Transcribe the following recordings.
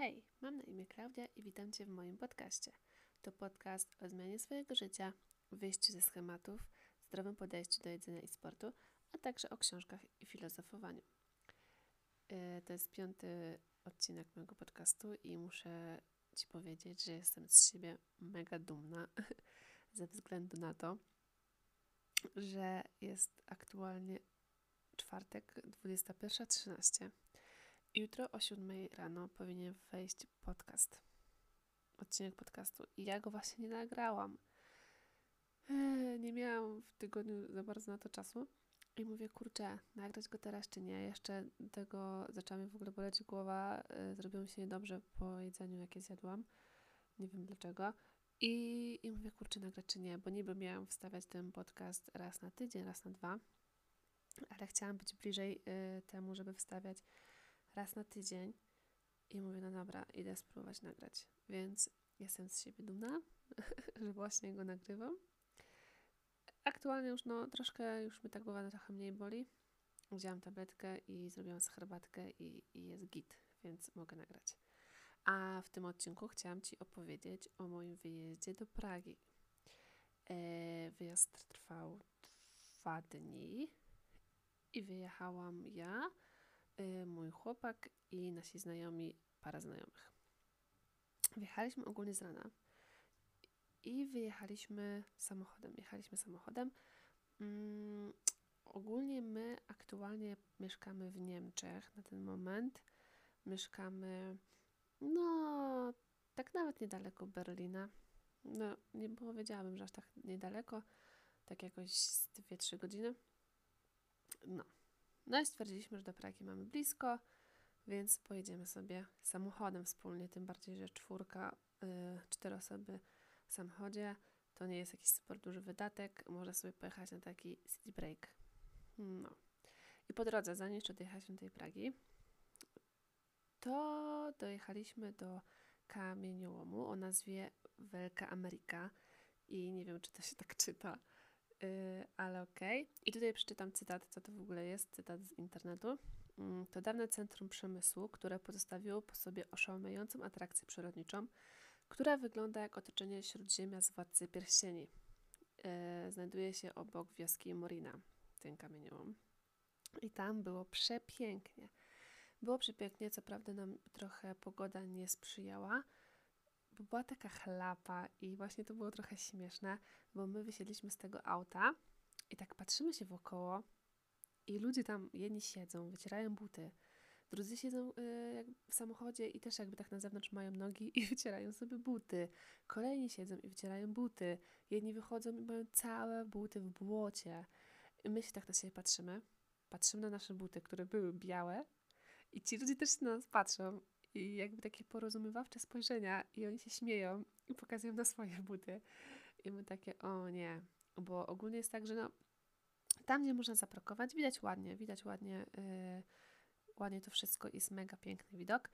Hej, mam na imię Klaudia i witam Cię w moim podcaście. To podcast o zmianie swojego życia, wyjściu ze schematów, zdrowym podejściu do jedzenia i sportu, a także o książkach i filozofowaniu. Yy, to jest piąty odcinek mojego podcastu i muszę Ci powiedzieć, że jestem z siebie mega dumna ze względu na to, że jest aktualnie czwartek 21.13 Jutro o 7 rano powinien wejść podcast. Odcinek podcastu. I ja go właśnie nie nagrałam. Eee, nie miałam w tygodniu za bardzo na to czasu. I mówię, kurczę, nagrać go teraz czy nie? Jeszcze tego zaczęła mi w ogóle boleć głowa. Eee, zrobiło mi się niedobrze po jedzeniu, jakie zjadłam. Nie wiem dlaczego. I, I mówię, kurczę, nagrać czy nie? Bo niby miałam wstawiać ten podcast raz na tydzień, raz na dwa. Ale chciałam być bliżej y, temu, żeby wstawiać raz na tydzień i mówię, no dobra, idę spróbować nagrać. Więc jestem z siebie dumna, że właśnie go nagrywam. Aktualnie już no troszkę, już mi ta głowa trochę mniej boli. Wzięłam tabletkę i zrobiłam herbatkę i, i jest git, więc mogę nagrać. A w tym odcinku chciałam Ci opowiedzieć o moim wyjeździe do Pragi. E, wyjazd trwał dwa dni i wyjechałam ja mój chłopak i nasi znajomi, para znajomych. Wjechaliśmy ogólnie z rana i wyjechaliśmy samochodem. Jechaliśmy samochodem. Mm, ogólnie my aktualnie mieszkamy w Niemczech na ten moment. Mieszkamy, no, tak nawet niedaleko Berlina. No, nie powiedziałabym, że aż tak niedaleko, tak jakoś 2-3 godziny. No, no i stwierdziliśmy, że do Pragi mamy blisko, więc pojedziemy sobie samochodem wspólnie, tym bardziej, że czwórka, yy, cztery osoby w samochodzie to nie jest jakiś super duży wydatek, może sobie pojechać na taki city break. No. I po drodze, zanim jeszcze dojechaliśmy do tej Pragi, to dojechaliśmy do kamieniołomu o nazwie Wielka Ameryka i nie wiem, czy to się tak czyta, ale okej. Okay. I tutaj przeczytam cytat, co to w ogóle jest, cytat z internetu. Yy, to dawne centrum przemysłu, które pozostawiło po sobie oszałamiającą atrakcję przyrodniczą, która wygląda jak otoczenie śródziemia z Władcy Pierścieni. Yy, znajduje się obok wioski Morina, ten kamieniołom. I tam było przepięknie. Było przepięknie, co prawda nam trochę pogoda nie sprzyjała, bo była taka chlapa i właśnie to było trochę śmieszne, bo my wysiedliśmy z tego auta i tak patrzymy się wokoło i ludzie tam, jedni siedzą, wycierają buty, drudzy siedzą y, w samochodzie i też jakby tak na zewnątrz mają nogi i wycierają sobie buty. Kolejni siedzą i wycierają buty. Jedni wychodzą i mają całe buty w błocie. I my się tak na siebie patrzymy. Patrzymy na nasze buty, które były białe i ci ludzie też na nas patrzą i jakby takie porozumiewawcze spojrzenia i oni się śmieją i pokazują na swoje buty. I my takie, o nie, bo ogólnie jest tak, że no, tam, gdzie można zaparkować, widać ładnie, widać ładnie, yy, ładnie to wszystko, jest mega piękny widok,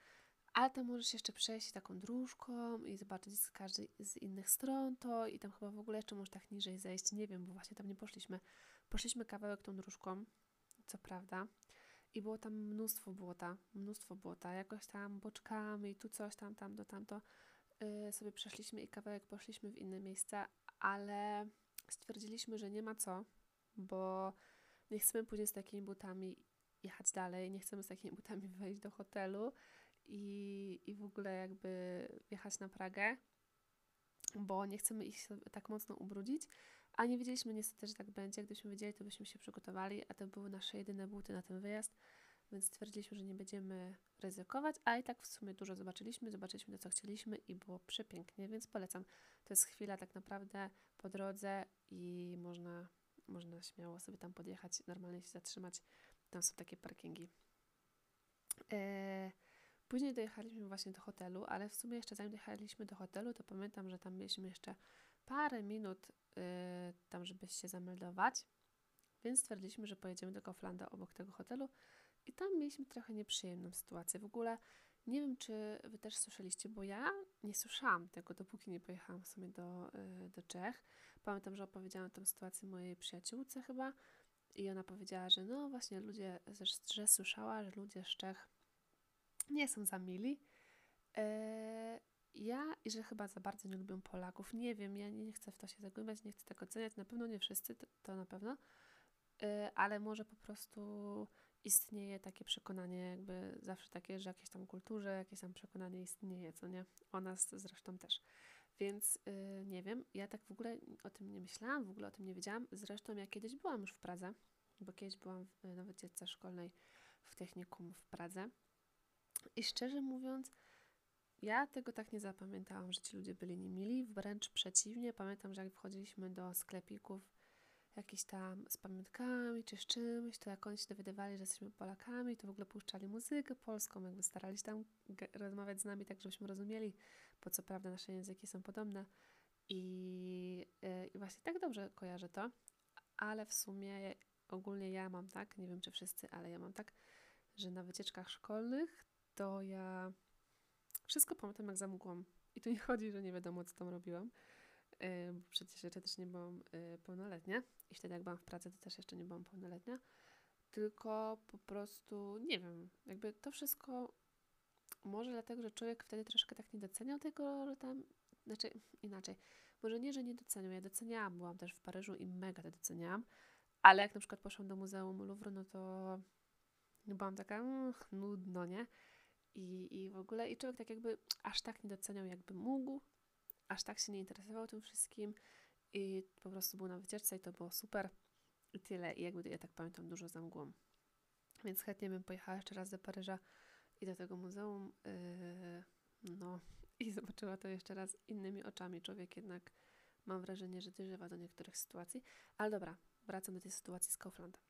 ale tam możesz jeszcze przejść taką dróżką i zobaczyć z każdej z innych stron to i tam chyba w ogóle jeszcze możesz tak niżej zejść, nie wiem, bo właśnie tam nie poszliśmy. Poszliśmy kawałek tą dróżką, co prawda, i było tam mnóstwo błota, mnóstwo błota, jakoś tam boczkami, tu coś tam, tam, do tamto. Yy, sobie przeszliśmy i kawałek poszliśmy w inne miejsca, ale stwierdziliśmy, że nie ma co, bo nie chcemy później z takimi butami jechać dalej, nie chcemy z takimi butami wejść do hotelu i, i w ogóle jakby wjechać na Pragę, bo nie chcemy ich tak mocno ubrudzić, a nie wiedzieliśmy niestety, że tak będzie. Gdybyśmy wiedzieli, to byśmy się przygotowali, a to były nasze jedyne buty na ten wyjazd, więc stwierdziliśmy, że nie będziemy ryzykować, a i tak w sumie dużo zobaczyliśmy, zobaczyliśmy to, co chcieliśmy i było przepięknie, więc polecam. To jest chwila tak naprawdę po drodze i można, można śmiało sobie tam podjechać, normalnie się zatrzymać. Tam są takie parkingi. Eee, później dojechaliśmy właśnie do hotelu, ale w sumie jeszcze zanim dojechaliśmy do hotelu, to pamiętam, że tam mieliśmy jeszcze parę minut y, tam, żeby się zameldować, więc stwierdziliśmy, że pojedziemy do Kauflanda obok tego hotelu i tam mieliśmy trochę nieprzyjemną sytuację. W ogóle nie wiem, czy Wy też słyszeliście, bo ja nie słyszałam tego, dopóki nie pojechałam sobie do, y, do Czech. Pamiętam, że opowiedziałam tę sytuację mojej przyjaciółce chyba i ona powiedziała, że no właśnie ludzie, że, że słyszała, że ludzie z Czech nie są za mili, E, ja i że chyba za bardzo nie lubią Polaków. Nie wiem, ja nie chcę w to się zagłębiać, nie chcę tak oceniać. Na pewno nie wszyscy, to, to na pewno. E, ale może po prostu istnieje takie przekonanie, jakby zawsze takie, że jakieś tam kulturze, jakieś tam przekonanie istnieje, co nie? O nas zresztą też. Więc yy, nie wiem, ja tak w ogóle o tym nie myślałam, w ogóle o tym nie wiedziałam. Zresztą ja kiedyś byłam już w Pradze, bo kiedyś byłam w, na wycieczce szkolnej w technikum w Pradze. I szczerze mówiąc, ja tego tak nie zapamiętałam, że ci ludzie byli niemili, wręcz przeciwnie. Pamiętam, że jak wchodziliśmy do sklepików jakiś tam z pamiątkami czy z czymś, to jak oni się dowiadywali, że jesteśmy Polakami, to w ogóle puszczali muzykę polską, jakby starali się tam rozmawiać z nami tak, żebyśmy rozumieli, bo co prawda nasze języki są podobne i, yy, i właśnie tak dobrze kojarzę to, ale w sumie ogólnie ja mam tak, nie wiem czy wszyscy, ale ja mam tak, że na wycieczkach szkolnych to ja wszystko pamiętam jak za mgłą. I tu nie chodzi, że nie wiadomo, co tam robiłam, yy, bo przecież jeszcze też nie byłam yy, pełnoletnia. I wtedy jak byłam w pracy, to też jeszcze nie byłam pełnoletnia, tylko po prostu, nie wiem, jakby to wszystko może dlatego, że człowiek wtedy troszkę tak nie doceniał tego, że tam, znaczy inaczej, może nie, że nie doceniał, ja doceniałam, byłam też w Paryżu i mega to doceniałam, ale jak na przykład poszłam do Muzeum Louvre, no to byłam taka mm, nudno, nie? I, I w ogóle, i człowiek tak jakby aż tak nie doceniał, jakby mógł, aż tak się nie interesował tym wszystkim i po prostu był na wycieczce i to było super i tyle. I jakby ja tak pamiętam dużo za mgłą. Więc chętnie bym pojechała jeszcze raz do Paryża i do tego muzeum. Yy, no i zobaczyła to jeszcze raz innymi oczami. Człowiek jednak mam wrażenie, że dojrzewa do niektórych sytuacji. Ale dobra, wracam do tej sytuacji z Kauflandem.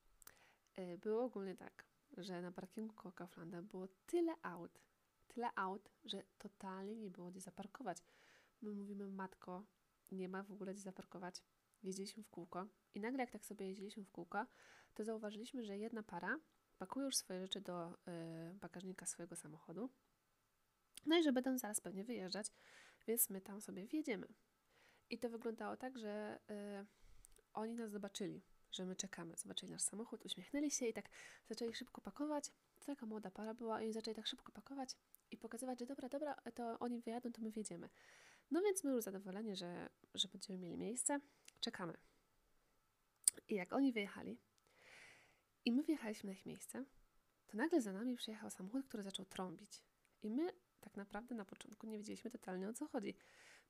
Yy, było ogólnie tak, że na parkingu Kauflanda było tyle aut, tyle aut, że totalnie nie było gdzie zaparkować. My mówimy, matko, nie ma w ogóle gdzie zaparkować. Jeździliśmy w kółko i nagle jak tak sobie jeździliśmy w kółko, to zauważyliśmy, że jedna para pakuje już swoje rzeczy do y, bagażnika swojego samochodu. No i że będą zaraz pewnie wyjeżdżać, więc my tam sobie wjedziemy. I to wyglądało tak, że y, oni nas zobaczyli, że my czekamy. Zobaczyli nasz samochód, uśmiechnęli się i tak zaczęli szybko pakować. Taka młoda para była i zaczęli tak szybko pakować i pokazywać, że dobra, dobra, to oni wyjadą, to my wjedziemy. No więc my już zadowoleni, że, że będziemy mieli miejsce, czekamy. I jak oni wyjechali i my wjechaliśmy na ich miejsce, to nagle za nami przyjechał samochód, który zaczął trąbić. I my tak naprawdę na początku nie wiedzieliśmy totalnie o co chodzi.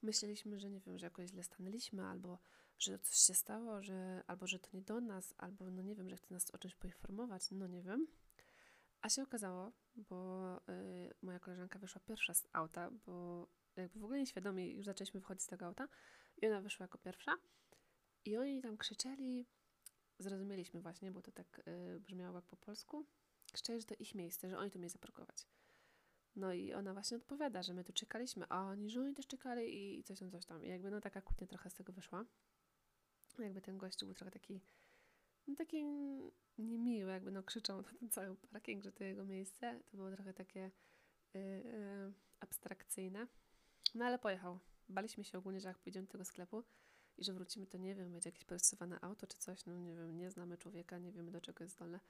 Myśleliśmy, że nie wiem, że jakoś źle stanęliśmy, albo że coś się stało, że, albo że to nie do nas, albo no nie wiem, że chce nas o czymś poinformować, no nie wiem. A się okazało, bo y, moja koleżanka wyszła pierwsza z auta, bo jakby w ogóle nieświadomie już zaczęliśmy wychodzić z tego auta i ona wyszła jako pierwsza i oni tam krzyczeli, zrozumieliśmy właśnie, bo to tak y, brzmiało jak po polsku, krzyczeli, że to ich miejsce, że oni tu mieli zaparkować. No i ona właśnie odpowiada, że my tu czekaliśmy, a oni, że oni też czekali i coś tam, coś tam. I jakby no taka kłótnia trochę z tego wyszła. Jakby ten gościu był trochę taki, no taki niemiły, jakby no krzyczał na ten cały parking, że to jego miejsce. To było trochę takie yy, yy, abstrakcyjne. No ale pojechał. Baliśmy się ogólnie, że jak pójdziemy do tego sklepu i że wrócimy, to nie wiem, będzie jakieś porysowane auto czy coś, no nie wiem, nie znamy człowieka, nie wiemy do czego jest zdolne.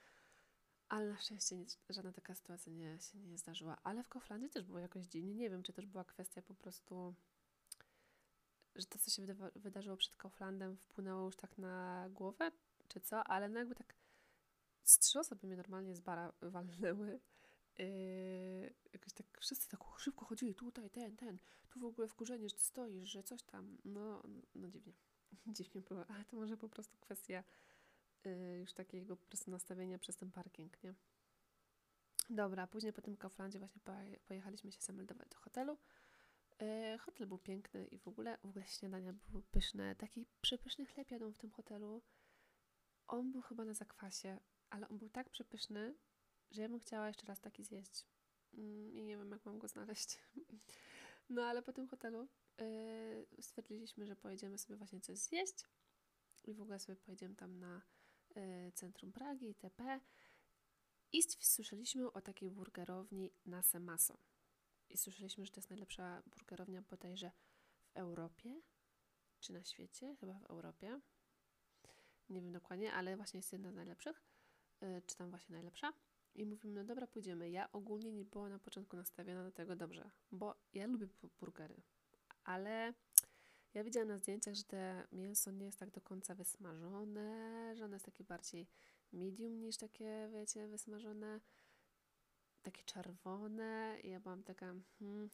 Ale na szczęście nic, żadna taka sytuacja nie, się nie zdarzyła. Ale w Kauflandzie też było jakoś dziwnie. Nie wiem, czy też była kwestia po prostu, że to, co się wyda wydarzyło przed Kauflandem, wpłynęło już tak na głowę, czy co, ale no jakby tak z trzy osoby mnie normalnie z bara walnęły. Yy, jakoś tak wszyscy tak szybko chodzili, tutaj, ten, ten, tu w ogóle wkurzenie, że ty stoisz, że coś tam, no, no dziwnie, dziwnie było, ale to może po prostu kwestia yy, już takiego po prostu nastawienia przez ten parking, nie? Dobra, później po tym Kauflandzie właśnie pojechaliśmy się zameldować do hotelu. Yy, hotel był piękny i w ogóle, w ogóle śniadania były pyszne, taki przepyszny chleb jadą w tym hotelu. On był chyba na zakwasie, ale on był tak przepyszny, że ja bym chciała jeszcze raz taki zjeść. Mm, I nie wiem, jak mam go znaleźć. No ale po tym hotelu yy, stwierdziliśmy, że pojedziemy sobie właśnie coś zjeść i w ogóle sobie pojedziemy tam na yy, centrum Pragi, TP. I słyszeliśmy o takiej burgerowni Nase Maso. I słyszeliśmy, że to jest najlepsza burgerownia bodajże w Europie, czy na świecie, chyba w Europie. Nie wiem dokładnie, ale właśnie jest jedna z najlepszych, yy, czy tam właśnie najlepsza. I mówimy, no dobra, pójdziemy. Ja ogólnie nie była na początku nastawiona do tego dobrze, bo ja lubię burgery, ale ja widziałam na zdjęciach, że te mięso nie jest tak do końca wysmażone, że ono jest takie bardziej medium niż takie, wiecie, wysmażone, takie czerwone. I ja byłam taka, hmm,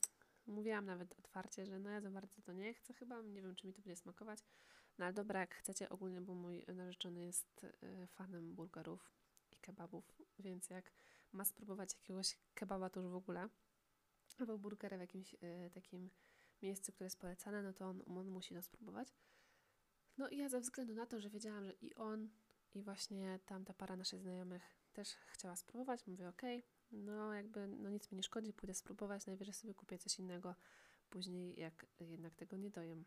mówiłam nawet otwarcie, że no ja za bardzo to nie chcę chyba, nie wiem, czy mi to będzie smakować. No ale dobra, jak chcecie ogólnie, bo mój narzeczony jest y, fanem burgerów i kebabów, więc jak ma spróbować jakiegoś kebaba, to już w ogóle, albo burgera w jakimś y, takim miejscu, które jest polecane, no to on, on musi to spróbować. No i ja ze względu na to, że wiedziałam, że i on, i właśnie tamta para naszych znajomych też chciała spróbować, mówię, ok, no jakby no nic mi nie szkodzi, pójdę spróbować, najwyżej sobie kupię coś innego później, jak jednak tego nie dojem.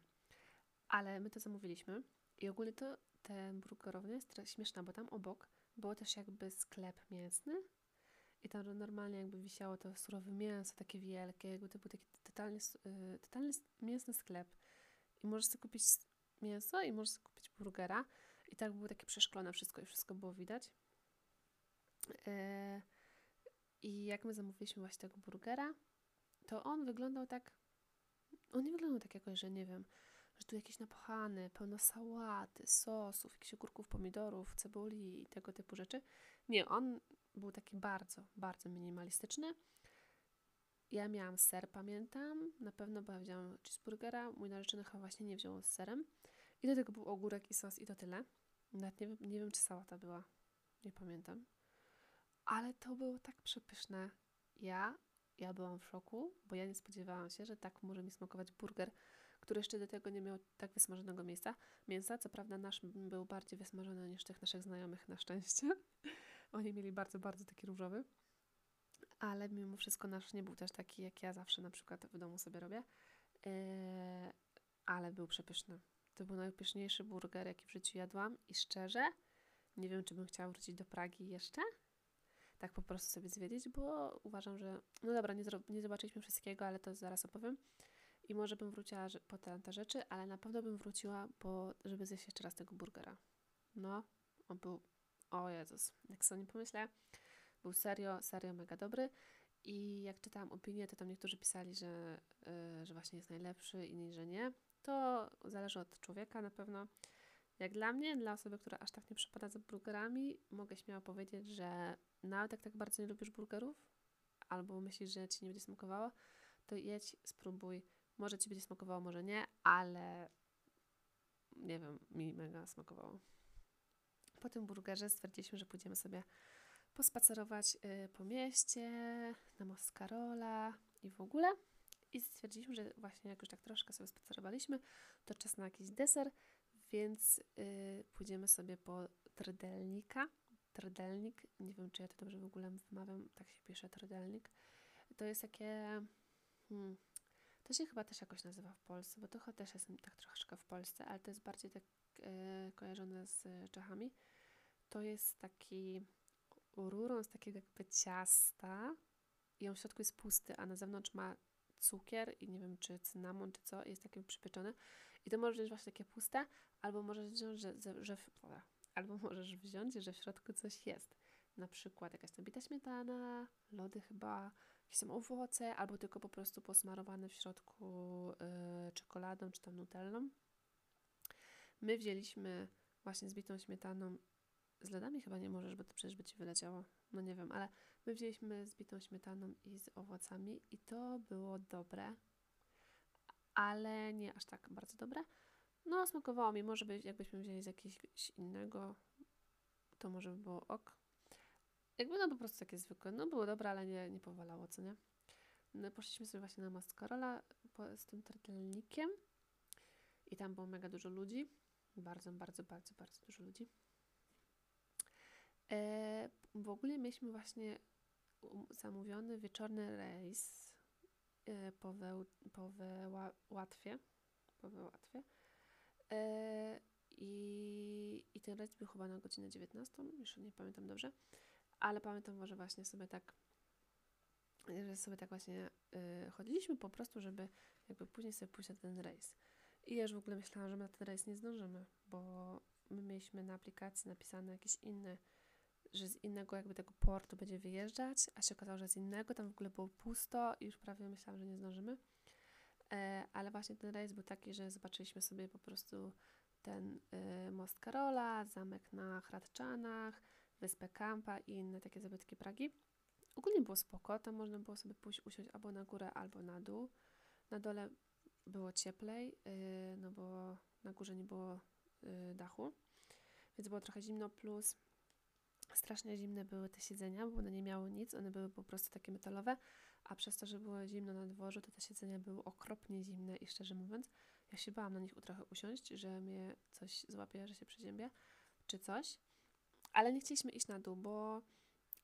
Ale my to zamówiliśmy i ogólnie to ten burgerownia jest śmieszna, bo tam obok było też jakby sklep mięsny i tam normalnie jakby wisiało to surowe mięso, takie wielkie, jakby to był taki totalnie, yy, totalnie mięsny sklep i możesz sobie kupić mięso i możesz sobie kupić burgera i tak było takie przeszklone wszystko i wszystko było widać. Yy, I jak my zamówiliśmy właśnie tego burgera, to on wyglądał tak, on nie wyglądał tak jakoś, że nie wiem, że tu jakiś napochany, pełno sałaty, sosów, jakichś ogórków, pomidorów, cebuli i tego typu rzeczy. Nie, on był taki bardzo, bardzo minimalistyczny. Ja miałam ser, pamiętam, na pewno, bo ja wziąłam cheeseburgera, mój narzeczony chyba właśnie nie wziął z serem. I do tego był ogórek i sos i to tyle. Nawet nie, nie wiem, czy sałata była, nie pamiętam. Ale to było tak przepyszne. Ja, ja byłam w szoku, bo ja nie spodziewałam się, że tak może mi smakować burger który jeszcze do tego nie miał tak wysmażonego mięsa. Mięsa, co prawda nasz był bardziej wysmażony niż tych naszych znajomych na szczęście. Oni mieli bardzo, bardzo taki różowy. Ale mimo wszystko nasz nie był też taki, jak ja zawsze na przykład w domu sobie robię. Yy, ale był przepyszny. To był najpyszniejszy burger, jaki w życiu jadłam i szczerze, nie wiem, czy bym chciała wrócić do Pragi jeszcze. Tak po prostu sobie zwiedzić, bo uważam, że. No dobra, nie, nie zobaczyliśmy wszystkiego, ale to zaraz opowiem. I może bym wróciła po te, te rzeczy, ale na pewno bym wróciła, po, żeby zjeść jeszcze raz tego burgera. No, on był, o Jezus, jak sobie nie pomyślę, był serio, serio mega dobry. I jak czytałam opinię, to tam niektórzy pisali, że, yy, że właśnie jest najlepszy, inni, że nie. To zależy od człowieka na pewno. Jak dla mnie, dla osoby, która aż tak nie przypada za burgerami, mogę śmiało powiedzieć, że nawet jak tak bardzo nie lubisz burgerów, albo myślisz, że ci nie będzie smakowało, to jedź, spróbuj może Ci będzie smakowało, może nie, ale nie wiem, mi mega smakowało. Po tym burgerze stwierdziliśmy, że pójdziemy sobie pospacerować y, po mieście, na most Karola i w ogóle. I stwierdziliśmy, że właśnie jak już tak troszkę sobie spacerowaliśmy, to czas na jakiś deser, więc y, pójdziemy sobie po Trydelnika. Trydelnik, nie wiem czy ja to dobrze w ogóle wymawiam, tak się pisze Trydelnik. To jest takie... Hmm, to się chyba też jakoś nazywa w Polsce, bo to też jest tak troszeczkę w Polsce, ale to jest bardziej tak e, kojarzone z Czechami. To jest taki rurą z takiego jakby ciasta i on w środku jest pusty, a na zewnątrz ma cukier i nie wiem, czy cynamon, czy co, jest takie przypieczone. I to możesz wziąć właśnie takie puste, albo możesz wziąć, że, że, że albo możesz wziąć, że w środku coś jest. Na przykład jakaś tam bita śmietana, lody chyba, jakieś tam owoce, albo tylko po prostu posmarowane w środku yy, czekoladą czy tam nutellą. My wzięliśmy właśnie z bitą śmietaną, z lodami chyba nie możesz, bo to przecież by Ci wyleciało, no nie wiem, ale my wzięliśmy z bitą śmietaną i z owocami i to było dobre, ale nie aż tak bardzo dobre. No, smakowało mi, może być, jakbyśmy wzięli z jakiegoś innego, to może by było ok, jakby no po prostu takie zwykłe. No było dobre, ale nie, nie powalało, co nie? No, poszliśmy sobie właśnie na Mascarola z tym tretelnikiem i tam było mega dużo ludzi. Bardzo, bardzo, bardzo, bardzo dużo ludzi. E, w ogóle mieliśmy właśnie zamówiony wieczorny rejs e, po, we, po Łatwie. Po Łatwie. E, i, I ten rejs był chyba na godzinę 19, już nie pamiętam dobrze ale pamiętam, że właśnie sobie tak że sobie tak właśnie y, chodziliśmy po prostu, żeby jakby później sobie pójść na ten rejs. I ja już w ogóle myślałam, że my na ten rejs nie zdążymy, bo my mieliśmy na aplikacji napisane jakieś inne, że z innego jakby tego portu będzie wyjeżdżać, a się okazało, że z innego, tam w ogóle było pusto i już prawie myślałam, że nie zdążymy. E, ale właśnie ten rejs był taki, że zobaczyliśmy sobie po prostu ten y, most Karola, zamek na Hradczanach, wyspę Kampa i inne takie zabytki Pragi. Ogólnie było spoko, tam można było sobie pójść, usiąść albo na górę, albo na dół. Na dole było cieplej, y, no bo na górze nie było dachu, więc było trochę zimno, plus strasznie zimne były te siedzenia, bo one nie miały nic, one były po prostu takie metalowe, a przez to, że było zimno na dworzu, to te siedzenia były okropnie zimne i szczerze mówiąc, ja się bałam na nich trochę usiąść, że mnie coś złapie, że się przeziębię, czy coś. Ale nie chcieliśmy iść na dół, bo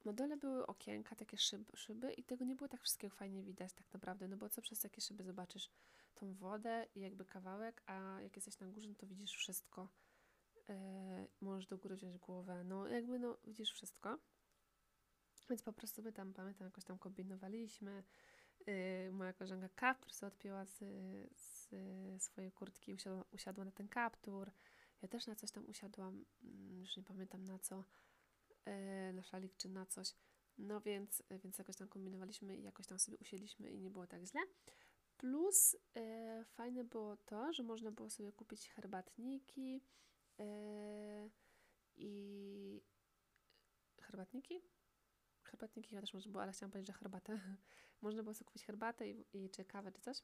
na dole były okienka, takie szyby, szyby i tego nie było tak wszystkiego fajnie widać tak naprawdę, no bo co przez takie szyby zobaczysz? Tą wodę i jakby kawałek, a jak jesteś na górze, no to widzisz wszystko. Yy, możesz do góry wziąć głowę, no jakby no widzisz wszystko. Więc po prostu my tam, pamiętam, jakoś tam kombinowaliśmy. Yy, moja koleżanka kaptur sobie odpięła z, z swojej kurtki, usiadła, usiadła na ten kaptur. Ja też na coś tam usiadłam, mm, już nie pamiętam na co, yy, na szalik czy na coś. No więc, więc jakoś tam kombinowaliśmy i jakoś tam sobie usiedliśmy i nie było tak źle. Plus yy, fajne było to, że można było sobie kupić herbatniki yy, i herbatniki? Herbatniki chyba też można było, ale chciałam powiedzieć, że herbatę. można było sobie kupić herbatę i, i czy kawę, czy coś.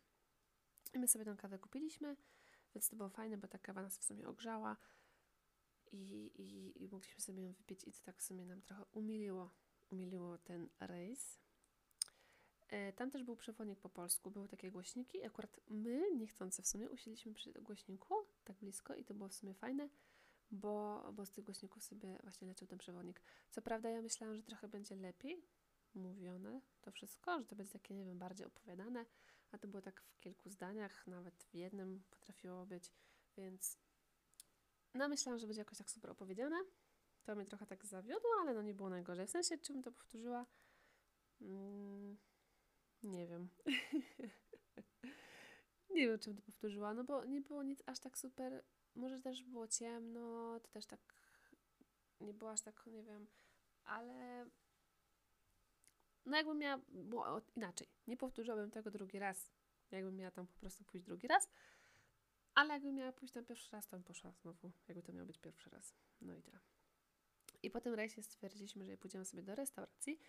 I my sobie tę kawę kupiliśmy, więc to było fajne, bo ta kawa nas w sumie ogrzała i, i, i mogliśmy sobie ją wypić i to tak w sumie nam trochę umiliło, umiliło ten rejs. E, tam też był przewodnik po polsku, były takie głośniki. Akurat my, niechcący w sumie, usiedliśmy przy głośniku tak blisko i to było w sumie fajne, bo, bo z tych głośników sobie właśnie leciał ten przewodnik. Co prawda ja myślałam, że trochę będzie lepiej mówione to wszystko, że to będzie takie, nie wiem, bardziej opowiadane, a to było tak w kilku zdaniach, nawet w jednym potrafiło być, więc no myślałam, że będzie jakoś tak super opowiedziane. To mnie trochę tak zawiodło, ale no nie było najgorzej. W sensie, czym to powtórzyła? Mm, nie wiem. nie wiem, czym to powtórzyła, no bo nie było nic aż tak super. Może też było ciemno, to też tak nie było aż tak, nie wiem, ale no jakbym miała, było inaczej, nie powtórzyłabym tego drugi raz, jakbym miała tam po prostu pójść drugi raz, ale jakbym miała pójść tam pierwszy raz, to bym poszła znowu, jakby to miał być pierwszy raz. No i tyle. I po tym rejsie stwierdziliśmy, że pójdziemy sobie do restauracji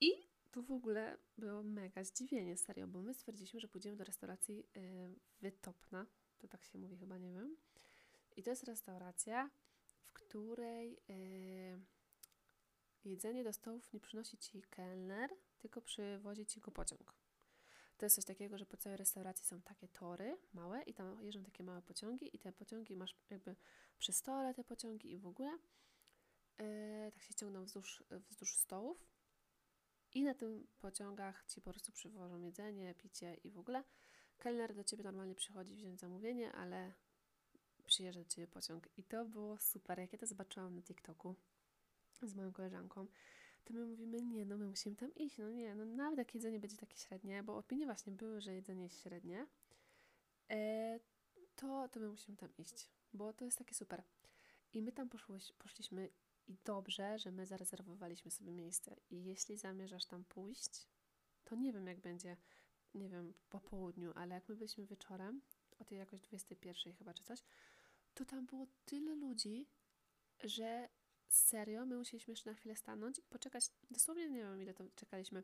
i tu w ogóle było mega zdziwienie, serio, bo my stwierdziliśmy, że pójdziemy do restauracji yy, Wytopna, to tak się mówi chyba, nie wiem. I to jest restauracja, w której... Yy, Jedzenie do stołów nie przynosi ci kelner, tylko przywozi ci go pociąg. To jest coś takiego, że po całej restauracji są takie tory małe i tam jeżdżą takie małe pociągi i te pociągi masz jakby przy stole te pociągi i w ogóle yy, tak się ciągną wzdłuż, wzdłuż stołów i na tym pociągach ci po prostu przywożą jedzenie, picie i w ogóle. Kelner do ciebie normalnie przychodzi wziąć zamówienie, ale przyjeżdża do ciebie pociąg i to było super. Jak ja to zobaczyłam na TikToku, z moją koleżanką, to my mówimy, nie, no my musimy tam iść, no nie, no nawet jak jedzenie będzie takie średnie, bo opinie właśnie były, że jedzenie jest średnie, e, to, to my musimy tam iść, bo to jest takie super. I my tam poszłyś, poszliśmy i dobrze, że my zarezerwowaliśmy sobie miejsce. I jeśli zamierzasz tam pójść, to nie wiem jak będzie, nie wiem, po południu, ale jak my byliśmy wieczorem, o tej jakoś 21 chyba czy coś, to tam było tyle ludzi, że serio, my musieliśmy jeszcze na chwilę stanąć i poczekać, dosłownie nie wiem ile to czekaliśmy.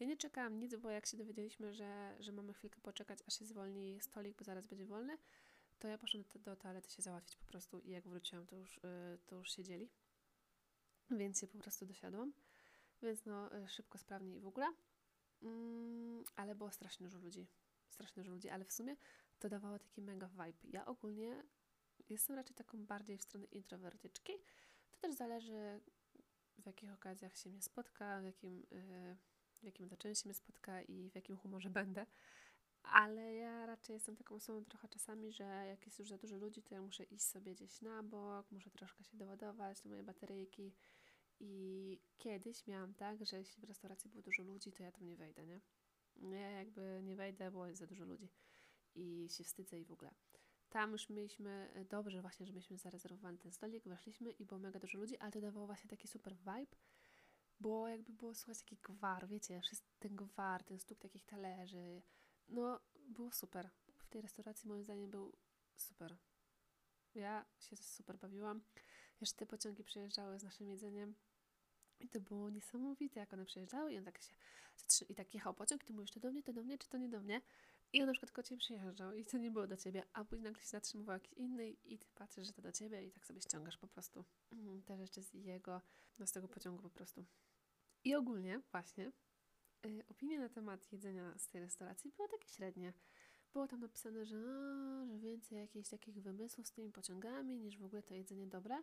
Ja nie czekałam nic, bo jak się dowiedzieliśmy, że, że mamy chwilkę poczekać, aż się zwolni stolik, bo zaraz będzie wolny, to ja poszłam do, do toalety się załatwić po prostu i jak wróciłam, to już, yy, to już siedzieli. Więc się po prostu dosiadłam. Więc no, yy, szybko, sprawnie i w ogóle. Mm, ale było strasznie dużo ludzi. Strasznie dużo ludzi, ale w sumie to dawało taki mega vibe. Ja ogólnie jestem raczej taką bardziej w stronę introwertyczki, to też zależy, w jakich okazjach się mnie spotka, w jakim, yy, w jakim otoczeniu się mnie spotka i w jakim humorze będę. Ale ja raczej jestem taką osobą trochę czasami, że jak jest już za dużo ludzi, to ja muszę iść sobie gdzieś na bok, muszę troszkę się doładować do moje bateryjki. I kiedyś miałam tak, że jeśli w restauracji było dużo ludzi, to ja tam nie wejdę, nie? Ja jakby nie wejdę, bo jest za dużo ludzi i się wstydzę i w ogóle. tam już mieliśmy e, dobrze właśnie, że mieliśmy zarezerwowany ten stolik, weszliśmy i było mega dużo ludzi, ale to dawało właśnie taki super vibe, bo jakby było słychać taki gwar, wiecie, ten gwar, ten stuk takich talerzy, no było super. W tej restauracji moim zdaniem był super. Ja się super bawiłam. Jeszcze te pociągi przejeżdżały z naszym jedzeniem i to było niesamowite, jak one przejeżdżały i on tak się i tak jechał pociąg, ty mówisz, to do mnie, to do mnie, czy to nie do mnie? I on na przykład koło ciebie przyjeżdżał i to nie było do ciebie, a później nagle się zatrzymywał jakiś inny i ty patrzysz, że to do ciebie i tak sobie ściągasz po prostu mm, te rzeczy z jego, no z tego pociągu po prostu. I ogólnie właśnie y, opinie na temat jedzenia z tej restauracji były takie średnie. Było tam napisane, że, a, że więcej jakichś takich wymysłów z tymi pociągami niż w ogóle to jedzenie dobre.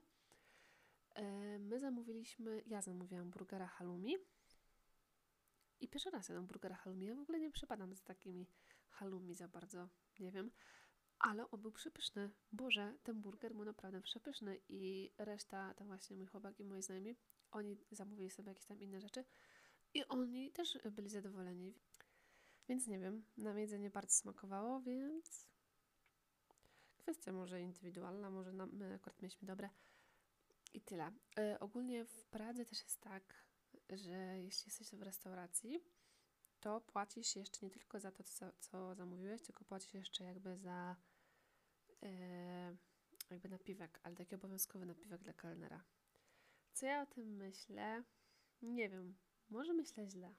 Y, my zamówiliśmy, ja zamówiłam burgera halloumi i pierwszy raz jadam burgera halloumi. Ja w ogóle nie przypadam z takimi halloumi za bardzo, nie wiem. Ale on był przepyszny. Boże, ten burger był naprawdę przepyszny i reszta, tam właśnie mój chłopak i moi znajomi, oni zamówili sobie jakieś tam inne rzeczy i oni też byli zadowoleni. Więc nie wiem, nam jedzenie bardzo smakowało, więc kwestia może indywidualna, może nam, my akurat mieliśmy dobre i tyle. Yy, ogólnie w Pradze też jest tak, że jeśli jesteś w restauracji, to płacisz jeszcze nie tylko za to, co, co zamówiłeś, tylko płacisz jeszcze jakby za yy, jakby napiwek, ale taki obowiązkowy napiwek dla kelnera. Co ja o tym myślę? Nie wiem. Może myślę źle.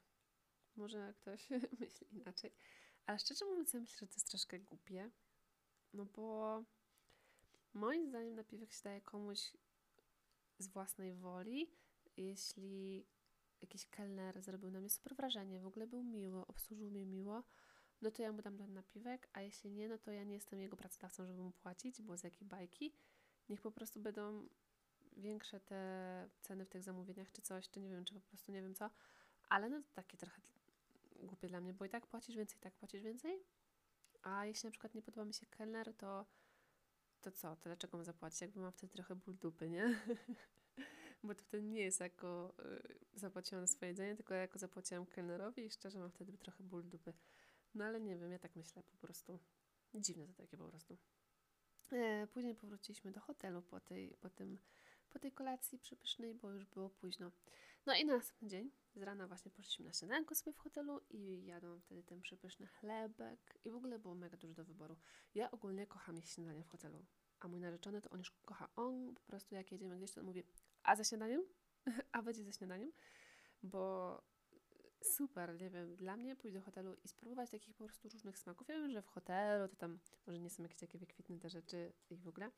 Może ktoś myśli inaczej. Ale szczerze mówiąc, ja myślę, że to jest troszkę głupie. No bo moim zdaniem napiwek się daje komuś z własnej woli, jeśli jakiś kelner zrobił na mnie super wrażenie, w ogóle był miło, obsłużył mnie miło, no to ja mu dam ten napiwek, a jeśli nie, no to ja nie jestem jego pracodawcą, żeby mu płacić, bo z jakiej bajki. Niech po prostu będą większe te ceny w tych zamówieniach, czy coś, czy nie wiem, czy po prostu nie wiem co, ale no to takie trochę głupie dla mnie, bo i tak płacisz więcej, i tak płacisz więcej, a jeśli na przykład nie podoba mi się kelner, to to co, to dlaczego mam zapłacić? Jakby mam wtedy trochę ból dupy, nie? bo to wtedy nie jest jako y, zapłaciłam swoje jedzenie, tylko jako zapłaciłam kelnerowi i szczerze mam wtedy trochę ból dupy. No ale nie wiem, ja tak myślę po prostu. Dziwne to takie po prostu. E, później powróciliśmy do hotelu po, tej, po, tym, po tej kolacji przypysznej, bo już było późno. No i na następny dzień z rana właśnie poszliśmy na śniadanko sobie w hotelu i jadłam wtedy ten przepyszny chlebek i w ogóle było mega dużo do wyboru. Ja ogólnie kocham jeść śniadania w hotelu, a mój narzeczony to on już kocha. On po prostu jak jedziemy gdzieś, to on mówi, a ze śniadaniem? a będzie ze śniadaniem? Bo super, nie wiem, dla mnie pójść do hotelu i spróbować takich po prostu różnych smaków. Ja wiem, że w hotelu to tam może nie są jakieś takie wykwitne te rzeczy i w ogóle,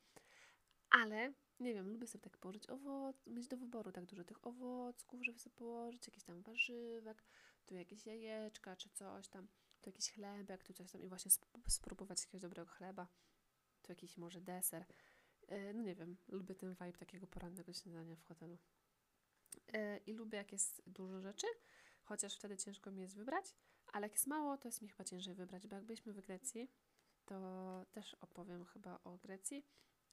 ale nie wiem, lubię sobie tak położyć owoc, mieć do wyboru tak dużo tych owocków, żeby sobie położyć, jakieś tam warzywek, tu jakieś jajeczka czy coś tam, tu jakiś chlebek, tu coś tam i właśnie spróbować jakiegoś dobrego chleba, tu jakiś może deser. E, no nie wiem, lubię ten vibe takiego porannego śniadania w hotelu. E, I lubię, jak jest dużo rzeczy, chociaż wtedy ciężko mi jest wybrać, ale jak jest mało, to jest mi chyba ciężej wybrać, bo jak byliśmy w Grecji, to też opowiem chyba o Grecji,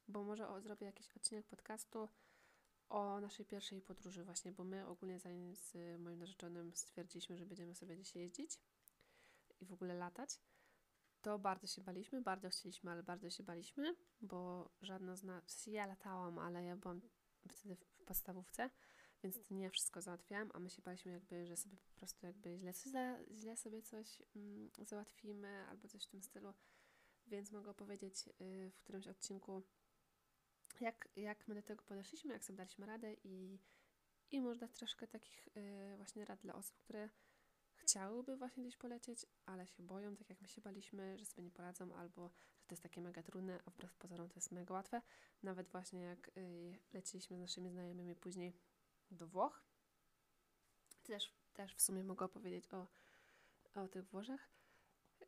bo może o, zrobię jakiś odcinek podcastu o naszej pierwszej podróży właśnie, bo my ogólnie z moim narzeczonym stwierdziliśmy, że będziemy sobie dzisiaj jeździć i w ogóle latać, to bardzo się baliśmy, bardzo chcieliśmy, ale bardzo się baliśmy, bo żadna z nas, ja latałam, ale ja byłam wtedy w podstawówce, więc nie wszystko załatwiałam, a my się baliśmy jakby, że sobie po prostu jakby źle, źle sobie coś mm, załatwimy albo coś w tym stylu, więc mogę opowiedzieć y, w którymś odcinku, jak, jak my do tego podeszliśmy, jak sobie daliśmy radę i, i można troszkę takich y, właśnie rad dla osób, które chciałyby właśnie gdzieś polecieć, ale się boją, tak jak my się baliśmy, że sobie nie poradzą, albo że to jest takie mega trudne, a wbrew pozorom to jest mega łatwe. Nawet właśnie jak y, leciliśmy z naszymi znajomymi później do Włoch. Też, też w sumie mogę opowiedzieć o, o tych Włoszech,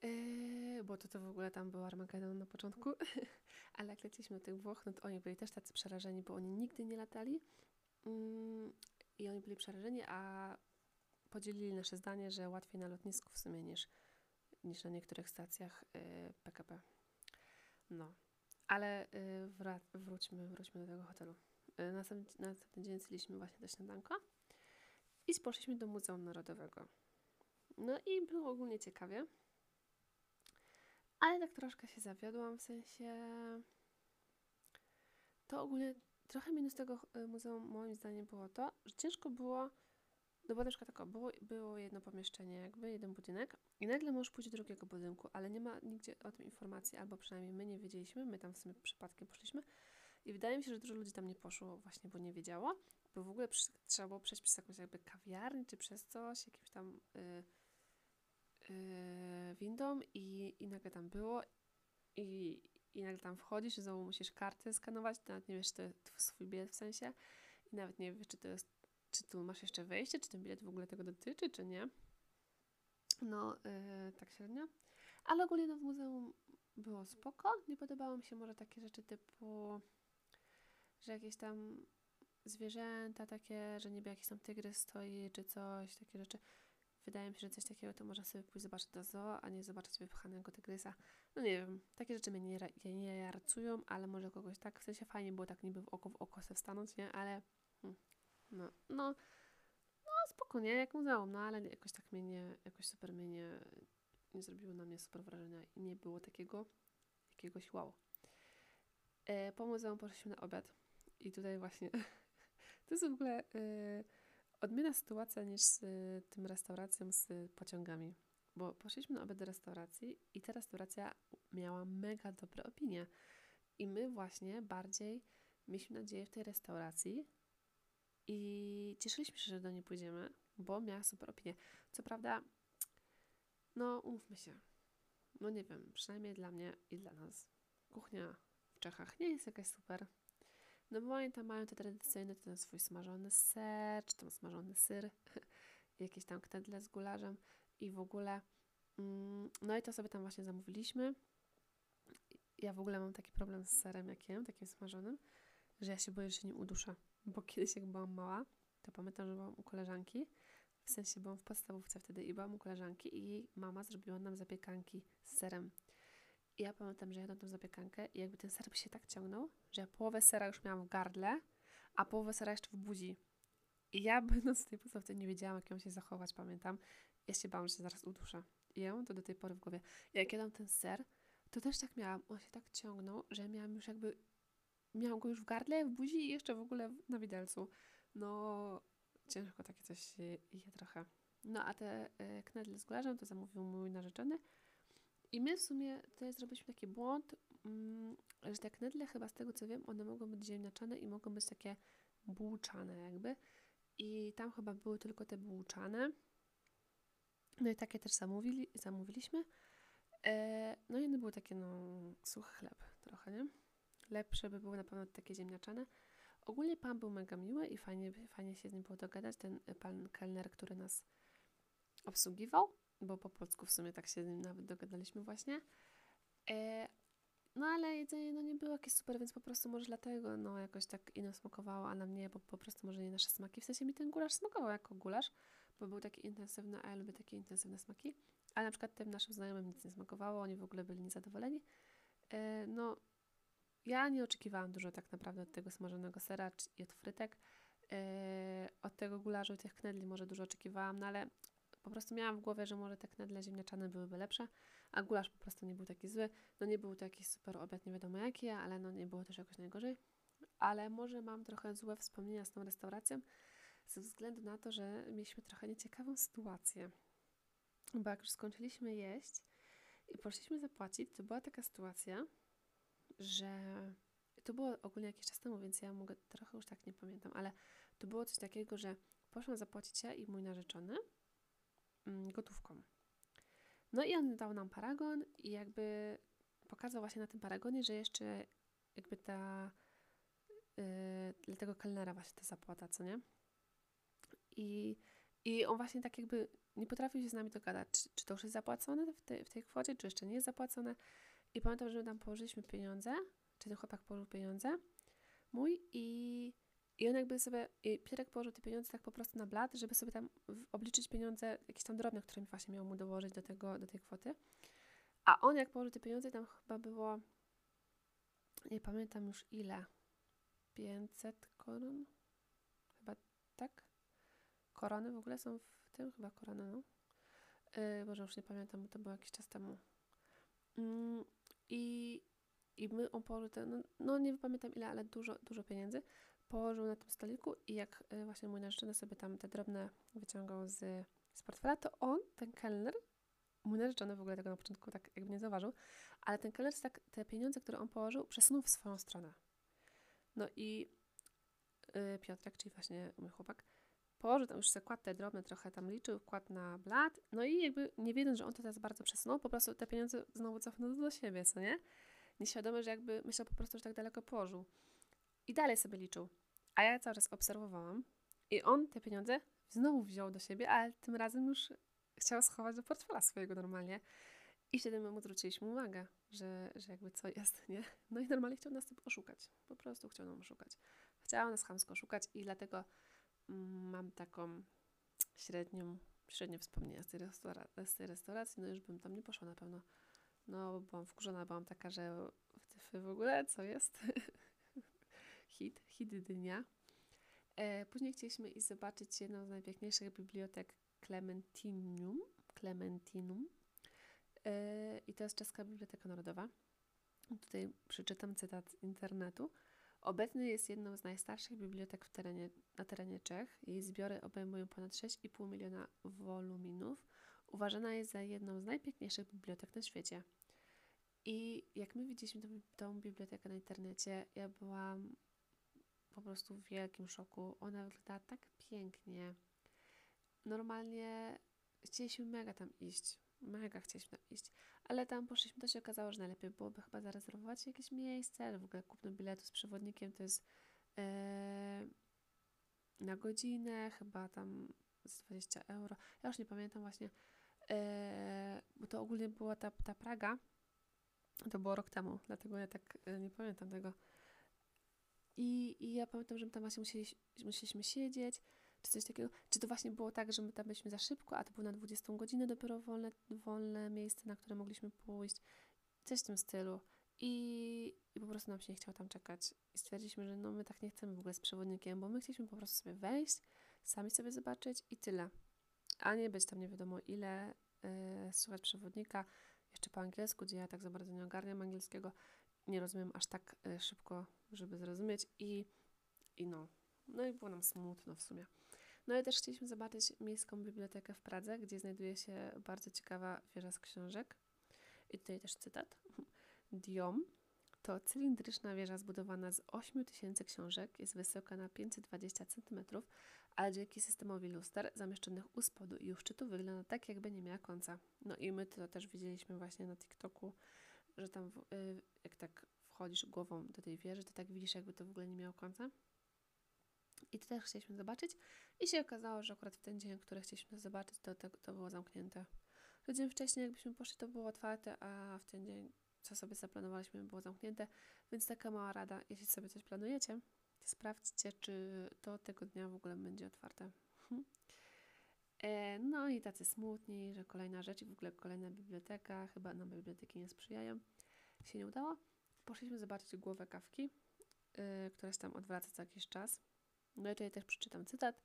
yy, bo to, to w ogóle tam był Armagedon na początku, ale jak leciliśmy do tych Włoch, no to oni byli też tacy przerażeni, bo oni nigdy nie latali yy, i oni byli przerażeni, a podzielili nasze zdanie, że łatwiej na lotnisku w sumie niż, niż na niektórych stacjach yy, PKP. No, ale yy, wróćmy, wróćmy do tego hotelu. Y, następny, następny dzień zjedliśmy właśnie do śniadanka i poszliśmy do Muzeum Narodowego. No i było ogólnie ciekawie. Ale tak troszkę się zawiodłam, w sensie to ogólnie trochę minus tego y, muzeum moim zdaniem było to, że ciężko było, no bo na przykład tak, było, było jedno pomieszczenie, jakby jeden budynek i nagle możesz pójść do drugiego budynku, ale nie ma nigdzie o tym informacji, albo przynajmniej my nie wiedzieliśmy, my tam w sumie przypadkiem poszliśmy i wydaje mi się, że dużo ludzi tam nie poszło właśnie, bo nie wiedziało, bo w ogóle przy, trzeba było przejść przez jakąś jakby kawiarnię, czy przez coś, jakimś tam y, y, windą i, i nagle tam było i, i nagle tam wchodzisz i znowu musisz kartę skanować, nawet nie wiesz, czy to jest swój bilet w sensie i nawet nie wiesz, czy to jest, czy tu masz jeszcze wejście, czy ten bilet w ogóle tego dotyczy, czy nie. No, yy, tak średnio. Ale ogólnie no, w muzeum było spoko. Nie podobało mi się może takie rzeczy typu, że jakieś tam zwierzęta takie, że niby jakiś tam tygrys stoi, czy coś, takie rzeczy. Wydaje mi się, że coś takiego to można sobie pójść zobaczyć do zoo, a nie zobaczyć wypchanego tygrysa. No nie wiem, takie rzeczy mnie nie, nie, jarcują, ale może kogoś tak, w sensie fajnie było tak niby w oko w oko se wstanąć, nie? Ale hmm, no, no, no spoko, nie? Jak muzeum, no ale jakoś tak mnie nie, jakoś super mnie nie, nie zrobiło na mnie super wrażenia i nie było takiego jakiegoś wow. E, po muzeum poszliśmy na obiad i tutaj właśnie to jest w ogóle... E, odmienna sytuacja niż z y, tym restauracją z pociągami. Bo poszliśmy na obiad do restauracji i ta restauracja miała mega dobre opinie. I my właśnie bardziej mieliśmy nadzieję w tej restauracji i cieszyliśmy się, że do niej pójdziemy, bo miała super opinię. Co prawda, no umówmy się, no nie wiem, przynajmniej dla mnie i dla nas, kuchnia w Czechach nie jest jakaś super. No bo oni tam mają te tradycyjne, ten swój smażony ser, czy tam smażony syr, jakieś tam knedle z gularzem i w ogóle. Mm, no i to sobie tam właśnie zamówiliśmy. Ja w ogóle mam taki problem z serem, jak jem, takim smażonym, że ja się boję, że się nie uduszę. Bo kiedyś, jak byłam mała, to pamiętam, że byłam u koleżanki, w sensie byłam w podstawówce wtedy i byłam u koleżanki i jej mama zrobiła nam zapiekanki z serem. I ja pamiętam, że jadłam tą zapiekankę i jakby ten ser się tak ciągnął, że ja połowę sera już miałam w gardle, a połowę sera jeszcze w buzi. I ja będąc w tej podstawce nie wiedziałam, jak ją się zachować, pamiętam. Ja się bałam, że się zaraz uduszę. I ja mam to do tej pory w głowie. I jak jadłam ten ser, to też tak miałam. On się tak ciągnął, że miałam już jakby... Miałam go już w gardle, w buzi i jeszcze w ogóle na widelcu. No, ciężko takie coś je trochę. No, a te y, knedle z gularzem to zamówił mój narzeczony. I my w sumie tutaj zrobiliśmy taki błąd, mm, że te knedle chyba z tego co wiem, one mogą być ziemniaczane i mogą być takie bułczane jakby. I tam chyba były tylko te bułczane. No i takie też zamówili, zamówiliśmy. E, no i one były takie, no, suchy chleb trochę, nie? Lepsze by były na pewno takie ziemniaczane. Ogólnie pan był mega miły i fajnie, fajnie się z nim było dogadać. Ten pan kelner, który nas obsługiwał bo po polsku w sumie tak się nawet dogadaliśmy właśnie. E, no ale jedzenie no nie było jakieś super, więc po prostu może dlatego no jakoś tak inno smakowało, a na mnie bo po prostu może nie nasze smaki. W sensie mi ten gulasz smakował jako gulasz, bo był taki intensywny, a ja lubię takie intensywne smaki. Ale na przykład tym naszym znajomym nic nie smakowało, oni w ogóle byli niezadowoleni. E, no ja nie oczekiwałam dużo tak naprawdę od tego smażonego sera i od frytek. E, od tego gularzu i tych knedli może dużo oczekiwałam, no ale po prostu miałam w głowie, że może te knedle ziemniaczane byłyby lepsze, a gulasz po prostu nie był taki zły. No nie był to jakiś super obiad, nie wiadomo jaki, ale no nie było też jakoś najgorzej. Ale może mam trochę złe wspomnienia z tą restauracją, ze względu na to, że mieliśmy trochę nieciekawą sytuację. Bo jak już skończyliśmy jeść i poszliśmy zapłacić, to była taka sytuacja, że to było ogólnie jakiś czas temu, więc ja mogę trochę już tak nie pamiętam, ale to było coś takiego, że poszłam zapłacić ja i mój narzeczony gotówką. No i on dał nam paragon i jakby pokazał właśnie na tym paragonie, że jeszcze jakby ta yy, dla tego kelnera właśnie ta zapłata, co nie? I, I on właśnie tak jakby nie potrafił się z nami dogadać, czy, czy to już jest zapłacone w, te, w tej kwocie, czy jeszcze nie jest zapłacone. I pamiętam, że tam położyliśmy pieniądze, czy ten chłopak położył pieniądze mój i i on jakby sobie, Piotrek położył te pieniądze tak po prostu na blat, żeby sobie tam obliczyć pieniądze, jakieś tam drobne, które mi właśnie miał mu dołożyć do, tego, do tej kwoty. A on jak położył te pieniądze, tam chyba było, nie pamiętam już ile, 500 koron? Chyba tak? Korony w ogóle są w tym? Chyba korony, no. Yy, już nie pamiętam, bo to było jakiś czas temu. Mm, I, i my on położył, te, no, no nie pamiętam ile, ale dużo, dużo pieniędzy położył na tym stoliku i jak y, właśnie mój narzeczony sobie tam te drobne wyciągał z, z portfela, to on, ten kelner, mój narzeczony w ogóle tego na początku tak jakby nie zauważył, ale ten kelner tak te pieniądze, które on położył, przesunął w swoją stronę. No i yy, Piotrek, czyli właśnie mój chłopak, położył tam już kładł te drobne, trochę tam liczył, kładł na blat, no i jakby nie wiedząc, że on to teraz bardzo przesunął, po prostu te pieniądze znowu cofnął do siebie, co nie? Nieświadomy, że jakby myślał po prostu, że tak daleko położył. I dalej sobie liczył. A ja cały czas obserwowałam i on te pieniądze znowu wziął do siebie, ale tym razem już chciał schować do portfela swojego normalnie. I wtedy my mu zwróciliśmy uwagę, że, że jakby co jest, nie? No i normalnie chciał nas oszukać. Po prostu chciał nam oszukać. Chciał nas chamsko oszukać i dlatego mm, mam taką średnią, średnie wspomnienia z tej, z tej restauracji. No już bym tam nie poszła na pewno. No, byłam wkurzona, byłam taka, że w ogóle co jest? hit, hit dnia. E, później chcieliśmy iść zobaczyć jedną z najpiękniejszych bibliotek Clementinum. Clementinum. E, I to jest Czeska Biblioteka Narodowa. Tutaj przeczytam cytat z internetu. Obecnie jest jedną z najstarszych bibliotek terenie, na terenie Czech. Jej zbiory obejmują ponad 6,5 miliona woluminów. Uważana jest za jedną z najpiękniejszych bibliotek na świecie. I jak my widzieliśmy tą, tą bibliotekę na internecie, ja byłam po prostu w wielkim szoku. Ona wyglądała tak pięknie. Normalnie chcieliśmy mega tam iść. Mega chcieliśmy tam iść. Ale tam poszliśmy, to się okazało, że najlepiej byłoby chyba zarezerwować jakieś miejsce, ale w ogóle kupno biletu z przewodnikiem to jest yy, na godzinę, chyba tam z 20 euro. Ja już nie pamiętam właśnie, yy, bo to ogólnie była ta, ta Praga, to było rok temu, dlatego ja tak yy, nie pamiętam tego. I, I ja pamiętam, że my tam właśnie musieli, musieliśmy siedzieć, czy coś takiego. Czy to właśnie było tak, że my tam byliśmy za szybko, a to było na 20 godzinę dopiero wolne, wolne miejsce, na które mogliśmy pójść. Coś w tym stylu. I, I po prostu nam się nie chciało tam czekać. I stwierdziliśmy, że no my tak nie chcemy w ogóle z przewodnikiem, bo my chcieliśmy po prostu sobie wejść, sami sobie zobaczyć i tyle. A nie być tam nie wiadomo ile, yy, słuchać przewodnika, jeszcze po angielsku, gdzie ja tak za bardzo nie ogarniam angielskiego, nie rozumiem aż tak y, szybko, żeby zrozumieć i, i no. No i było nam smutno w sumie. No i też chcieliśmy zobaczyć Miejską Bibliotekę w Pradze, gdzie znajduje się bardzo ciekawa wieża z książek. I tutaj też cytat. Diom to cylindryczna wieża zbudowana z 8000 książek, jest wysoka na 520 cm, ale dzięki systemowi luster zamieszczonych u spodu i u szczytu wygląda tak, jakby nie miała końca. No i my to też widzieliśmy właśnie na TikToku, że tam y, jak tak wchodzisz głową do tej wieży, to tak widzisz, jakby to w ogóle nie miało końca. I to też chcieliśmy zobaczyć. I się okazało, że akurat w ten dzień, który chcieliśmy zobaczyć, to, to, to było zamknięte. Że dzień wcześniej, jakbyśmy poszli, to było otwarte, a w ten dzień, co sobie zaplanowaliśmy, było zamknięte. Więc taka mała rada, jeśli sobie coś planujecie, to sprawdźcie, czy to tego dnia w ogóle będzie otwarte. Hm. E, no i tacy smutni, że kolejna rzecz i w ogóle kolejna biblioteka, chyba nam biblioteki nie sprzyjają, się nie udało. Poszliśmy zobaczyć głowę kawki, yy, która się tam odwraca co jakiś czas. No i tutaj też przeczytam cytat.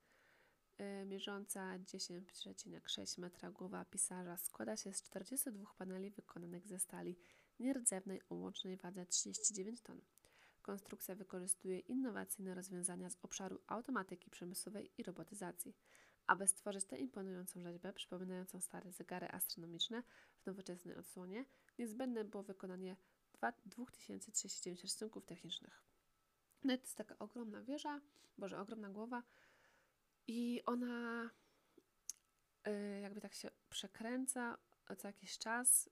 Yy, mierząca 10,6 metra głowa pisarza składa się z 42 paneli wykonanych ze stali nierdzewnej o łącznej wadze 39 ton. Konstrukcja wykorzystuje innowacyjne rozwiązania z obszaru automatyki przemysłowej i robotyzacji. Aby stworzyć tę imponującą rzeźbę, przypominającą stare zegary astronomiczne w nowoczesnej odsłonie, niezbędne było wykonanie 2030 rysunków technicznych. No to jest taka ogromna wieża, boże, ogromna głowa i ona yy, jakby tak się przekręca co jakiś czas,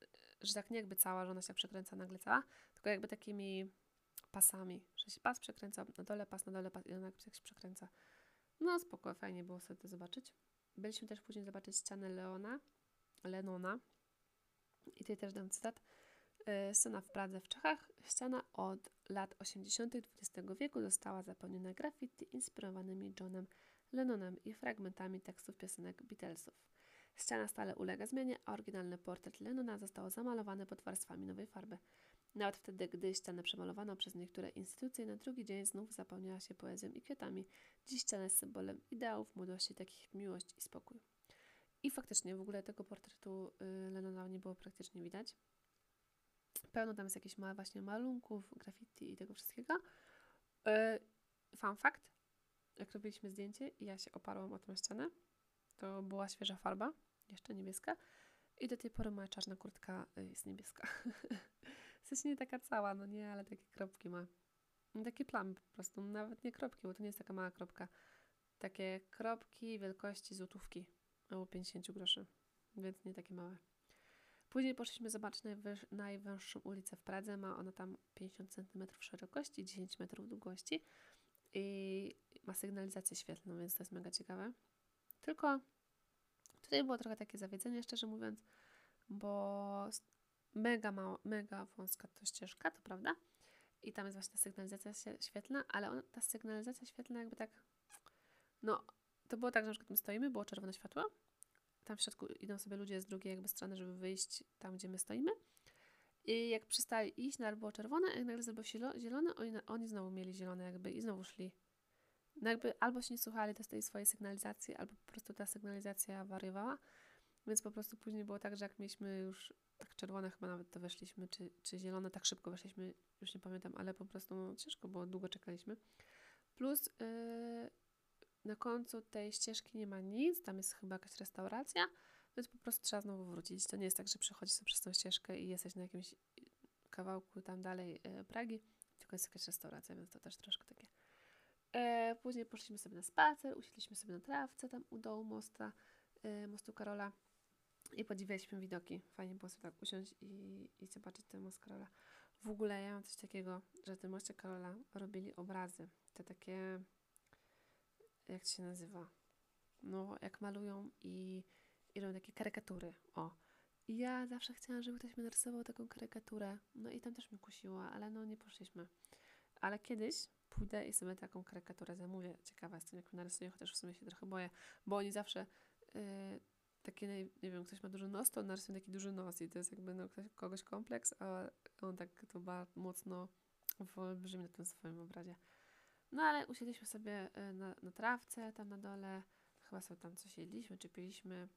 yy, że tak nie jakby cała, że ona się przekręca nagle cała, tylko jakby takimi pasami, że się pas przekręca na dole, pas na dole, pas i ona jakby tak się przekręca. No spoko, fajnie było sobie to zobaczyć. Byliśmy też później zobaczyć ścianę Leona, Lenona i tutaj też dam cytat. E, scena w Pradze w Czechach. Ściana od lat 80. XX wieku została zapełniona graffiti inspirowanymi Johnem Lennonem i fragmentami tekstów piosenek Beatlesów. Ściana stale ulega zmianie, a oryginalny portret Lennona został zamalowany pod warstwami nowej farby. Nawet wtedy, gdy ścianę przemalowano przez niektóre instytucje, na drugi dzień znów zapełniała się poezją i kwiatami. Dziś ściana jest symbolem ideałów młodości, takich jak miłość i spokój. I faktycznie w ogóle tego portretu y, Lennona nie było praktycznie widać. Pełno tam jest jakichś ma, właśnie malunków, graffiti i tego wszystkiego. Yy, fun fact, jak robiliśmy zdjęcie i ja się oparłam o tę ścianę, to była świeża farba, jeszcze niebieska i do tej pory moja czarna kurtka y, jest niebieska. w sensie nie taka cała, no nie, ale takie kropki ma. Takie plamy po prostu, nawet nie kropki, bo to nie jest taka mała kropka. Takie kropki wielkości złotówki albo 50 groszy, więc nie takie małe. Później poszliśmy zobaczyć najwyż, ulicę w Pradze. Ma ona tam 50 cm szerokości, 10 metrów długości i ma sygnalizację świetlną, więc to jest mega ciekawe. Tylko tutaj było trochę takie zawiedzenie, szczerze mówiąc, bo mega mało, mega wąska to ścieżka, to prawda? I tam jest właśnie ta sygnalizacja świetlna, ale ona, ta sygnalizacja świetlna jakby tak, no, to było tak, że na przykład my stoimy, było czerwone światło, tam w środku idą sobie ludzie z drugiej jakby strony, żeby wyjść tam, gdzie my stoimy. I jak przestali iść, nagle było czerwone, a jak nagle zrobiło się zielone, oni, oni znowu mieli zielone jakby i znowu szli. No jakby albo się nie słuchali tej swojej sygnalizacji, albo po prostu ta sygnalizacja wariowała. Więc po prostu później było tak, że jak mieliśmy już tak czerwone chyba nawet to weszliśmy, czy, czy zielone tak szybko weszliśmy, już nie pamiętam, ale po prostu no, ciężko było, długo czekaliśmy. Plus yy, na końcu tej ścieżki nie ma nic, tam jest chyba jakaś restauracja, więc po prostu trzeba znowu wrócić. To nie jest tak, że przechodzisz sobie przez tą ścieżkę i jesteś na jakimś kawałku tam dalej yy, Pragi, tylko jest jakaś restauracja, więc to też troszkę takie. E, później poszliśmy sobie na spacer, usiedliśmy sobie na trawce tam u dołu mosta, e, mostu Karola i podziwialiśmy widoki. Fajnie było sobie tak usiąść i, i zobaczyć ten most Karola. W ogóle ja mam coś takiego, że w tym moście Karola robili obrazy. Te takie, jak to się nazywa? No, jak malują i, i robią takie karykatury. O. I ja zawsze chciałam, żeby ktoś mi narysował taką karykaturę. No i tam też mnie kusiło, ale no nie poszliśmy. Ale kiedyś pójdę i sobie taką karykaturę zamówię. Ciekawa jestem, jak narysuję, chociaż w sumie się trochę boję, bo oni zawsze yy, takie, nie wiem, ktoś ma duży nos, to narysuje taki duży nos i to jest jakby no, ktoś, kogoś kompleks, a on tak to bardzo mocno wyolbrzymi na tym swoim obrazie. No ale usiedliśmy sobie y, na, na trawce, tam na dole, chyba sobie tam coś jedliśmy, czy piliśmy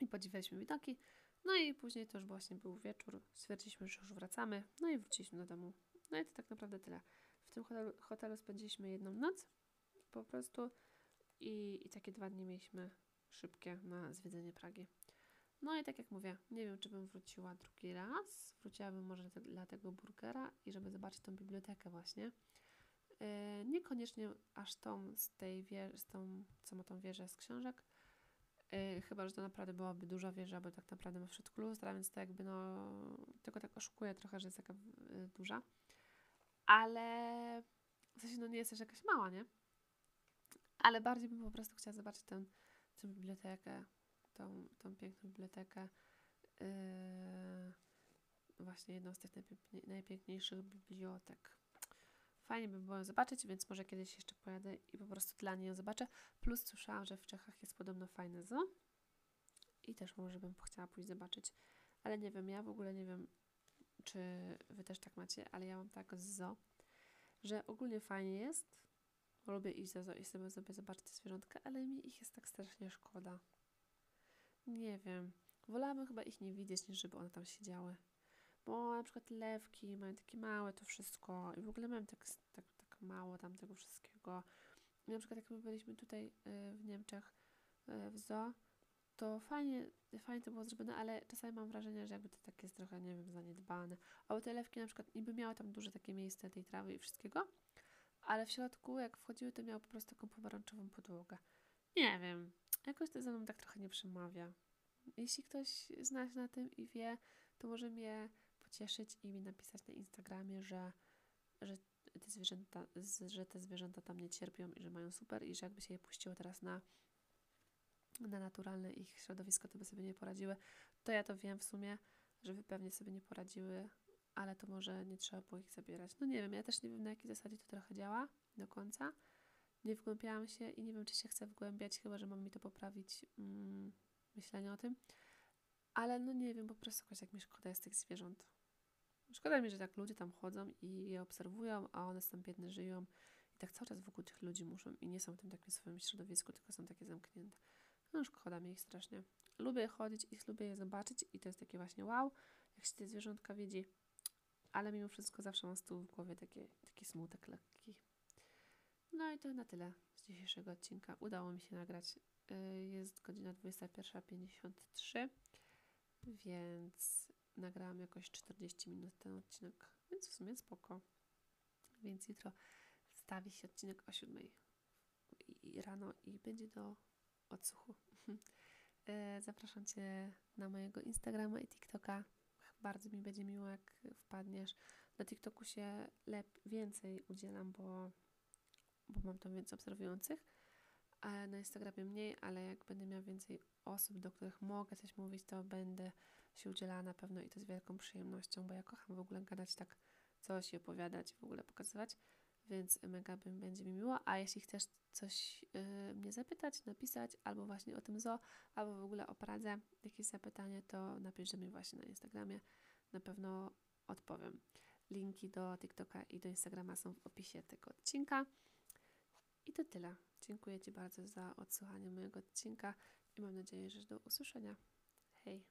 i podziwialiśmy widoki. No i później to już właśnie był wieczór, stwierdziliśmy, że już wracamy, no i wróciliśmy do domu. No i to tak naprawdę tyle. W tym hotelu, hotelu spędziliśmy jedną noc po prostu i, i takie dwa dni mieliśmy szybkie na zwiedzenie Pragi. No i tak jak mówię, nie wiem, czy bym wróciła drugi raz. Wróciłabym może te, dla tego burgera i żeby zobaczyć tą bibliotekę właśnie. Yy, niekoniecznie aż tą z tej wieży, z tą, co ma tą wieżę z książek. Yy, chyba, że to naprawdę byłaby duża wieża, bo tak naprawdę ma w środku lustra, więc to jakby no, tylko tak oszukuje trochę, że jest taka yy, duża. Ale w sensie no nie jest też jakaś mała, nie? Ale bardziej bym po prostu chciała zobaczyć tę, tę bibliotekę, tą, tą piękną bibliotekę. Yy, właśnie jedną z tych najpiękniejszych bibliotek. Fajnie by było ją zobaczyć, więc może kiedyś jeszcze pojadę i po prostu dla niej ją zobaczę. Plus słyszałam, że w Czechach jest podobno fajne zoo i też może bym chciała pójść zobaczyć. Ale nie wiem, ja w ogóle nie wiem, czy wy też tak macie, ale ja mam tak z zoo, że ogólnie fajnie jest, lubię iść za zoo i sobie, sobie zobaczyć zwierzątka, ale mi ich jest tak strasznie szkoda. Nie wiem. Wolałabym chyba ich nie widzieć, niż żeby one tam siedziały. Bo na przykład lewki mają takie małe to wszystko i w ogóle mają tak, tak, tak mało tam tego wszystkiego. I na przykład jak my byliśmy tutaj y, w Niemczech y, w zoo, to fajnie, fajnie to było zrobione, ale czasami mam wrażenie, że jakby to tak jest trochę, nie wiem, zaniedbane. Albo te lewki na przykład niby miały tam duże takie miejsce tej trawy i wszystkiego, ale w środku jak wchodziły, to miały po prostu taką pomarańczową podłogę. Nie wiem, jakoś to ze mną tak trochę nie przemawia. Jeśli ktoś zna się na tym i wie, to może mnie pocieszyć i mi napisać na Instagramie, że, że, te zwierzęta, że te zwierzęta tam nie cierpią i że mają super i że jakby się je puściło teraz na, na naturalne ich środowisko, to by sobie nie poradziły. To ja to wiem w sumie, że wy pewnie sobie nie poradziły, ale to może nie trzeba było ich zabierać. No nie wiem, ja też nie wiem na jakiej zasadzie to trochę działa do końca. Nie wgłębiałam się i nie wiem, czy się chcę wgłębiać, chyba że mam mi to poprawić mm, myślenie o tym. Ale no nie wiem, po prostu jakoś jak mi szkoda jest tych zwierząt. Szkoda mi, że tak ludzie tam chodzą i je obserwują, a one tam biedne żyją i tak cały czas wokół tych ludzi muszą i nie są w tym takim swoim środowisku, tylko są takie zamknięte. No szkoda mi ich strasznie. Lubię chodzić i lubię je zobaczyć i to jest takie właśnie wow. jak się te zwierzątka widzi. Ale mimo wszystko zawsze mam z tyłu w głowie taki, taki smutek lekki. No i to na tyle z dzisiejszego odcinka. Udało mi się nagrać. Y, Jest godzina 21.53, więc nagrałam jakoś 40 minut ten odcinek, więc w sumie spoko. Więc jutro wstawi się odcinek o 7 i- i rano i będzie do odsłuchu. E, Zapraszam Cię na mojego Instagrama i TikToka. Bardzo mi będzie miło, jak wpadniesz. Na TikToku się lep więcej udzielam, bo, bo mam tam więcej obserwujących, a na Instagramie mniej, ale jak będę miała więcej osób, do których mogę coś mówić, to będę się udzielała na pewno i to z wielką przyjemnością, bo ja kocham w ogóle gadać tak, coś i opowiadać, w ogóle pokazywać, więc mega bym, będzie mi miło. A jeśli chcesz coś y, mnie zapytać, napisać, albo właśnie o tym zo, albo w ogóle o Pradze, jakieś zapytanie, to napisz do mnie właśnie na Instagramie. Na pewno odpowiem. Linki do TikToka i do Instagrama są w opisie tego odcinka. I to tyle. Dziękuję Ci bardzo za odsłuchanie mojego odcinka i mam nadzieję, że do usłyszenia. Hej!